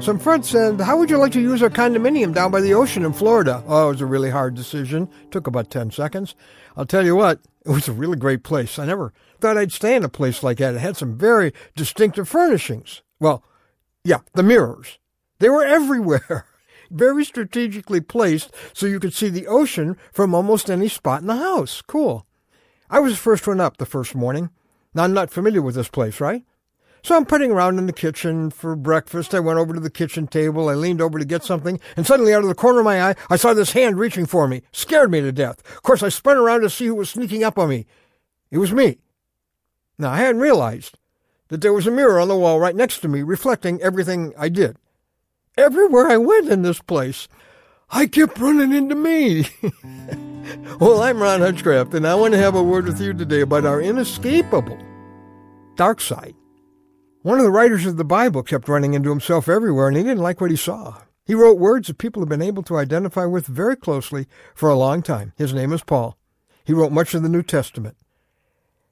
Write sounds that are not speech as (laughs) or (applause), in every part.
Some friends said, How would you like to use our condominium down by the ocean in Florida? Oh, it was a really hard decision. Took about 10 seconds. I'll tell you what, it was a really great place. I never thought I'd stay in a place like that. It had some very distinctive furnishings. Well, yeah, the mirrors. They were (laughs) everywhere. very strategically placed so you could see the ocean from almost any spot in the house. Cool. I was the first one up the first morning. Now, I'm not familiar with this place, right? So I'm putting around in the kitchen for breakfast. I went over to the kitchen table. I leaned over to get something, and suddenly out of the corner of my eye, I saw this hand reaching for me. Scared me to death. Of course, I spun around to see who was sneaking up on me. It was me. Now, I hadn't realized that there was a mirror on the wall right next to me reflecting everything I did. Everywhere I went in this place, I kept running into me. (laughs) well, I'm Ron Hutchcraft, and I want to have a word with you today about our inescapable dark side. One of the writers of the Bible kept running into himself everywhere, and he didn't like what he saw. He wrote words that people have been able to identify with very closely for a long time. His name is Paul. He wrote much of the New Testament.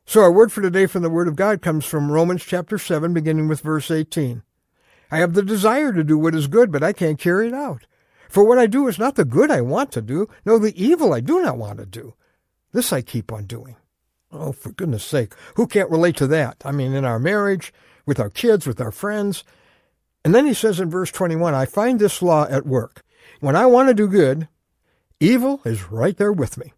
So our word for today from the Word of God comes from Romans chapter 7, beginning with verse 18. I have the desire to do what is good, but I can't carry it out. For what I do is not the good I want to do, no, the evil I do not want to do. This I keep on doing. Oh, for goodness sake, who can't relate to that? I mean, in our marriage, with our kids, with our friends. And then he says in verse 21, I find this law at work. When I want to do good, evil is right there with me.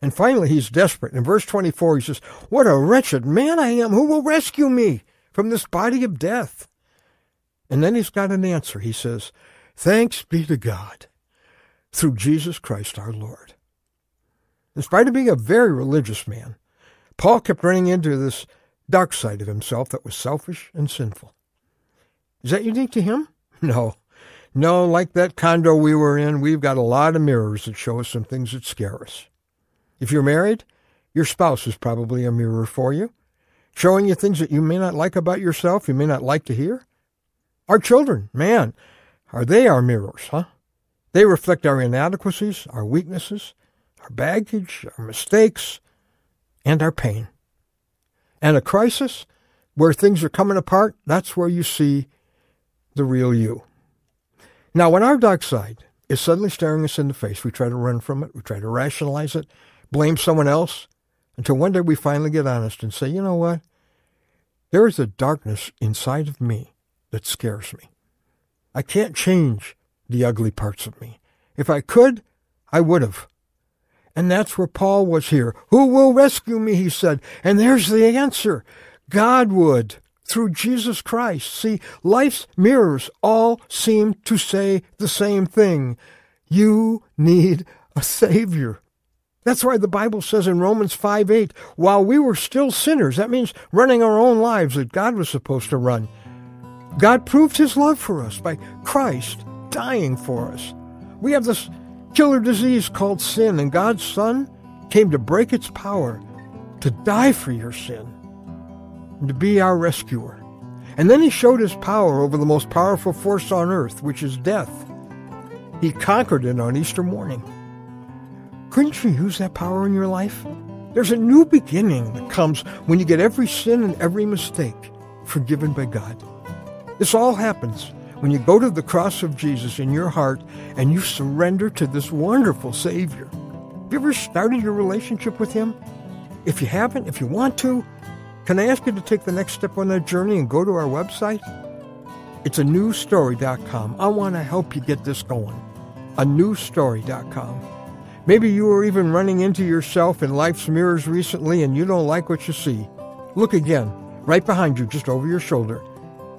And finally, he's desperate. In verse 24, he says, What a wretched man I am! Who will rescue me from this body of death? And then he's got an answer. He says, Thanks be to God through Jesus Christ our Lord. In spite of being a very religious man, Paul kept running into this dark side of himself that was selfish and sinful. Is that unique to him? (laughs) No. No, like that condo we were in, we've got a lot of mirrors that show us some things that scare us. If you're married, your spouse is probably a mirror for you, showing you things that you may not like about yourself, you may not like to hear. Our children, man, are they our mirrors, huh? They reflect our inadequacies, our weaknesses, our baggage, our mistakes, and our pain. And a crisis where things are coming apart, that's where you see the real you. Now, when our dark side is suddenly staring us in the face, we try to run from it, we try to rationalize it, blame someone else, until one day we finally get honest and say, you know what? There is a darkness inside of me that scares me. I can't change the ugly parts of me. If I could, I would have. And that's where Paul was here. Who will rescue me? He said. And there's the answer. God would through Jesus Christ. See, life's mirrors all seem to say the same thing. You need a Savior. That's why the Bible says in Romans 5 8, while we were still sinners, that means running our own lives that God was supposed to run. God proved his love for us by Christ dying for us. We have this killer disease called sin, and God's Son came to break its power, to die for your sin, and to be our rescuer. And then he showed his power over the most powerful force on earth, which is death. He conquered it on Easter morning. Couldn't you use that power in your life? There's a new beginning that comes when you get every sin and every mistake forgiven by God. This all happens when you go to the cross of Jesus in your heart and you surrender to this wonderful Savior. Have you ever started your relationship with Him? If you haven't, if you want to, can I ask you to take the next step on that journey and go to our website? It's a newstory.com. I want to help you get this going. A newstory.com. Maybe you are even running into yourself in life's mirrors recently and you don't like what you see. Look again, right behind you, just over your shoulder.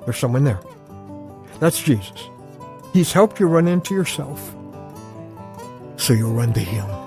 There's someone there. That's Jesus. He's helped you run into yourself, so you'll run to Him.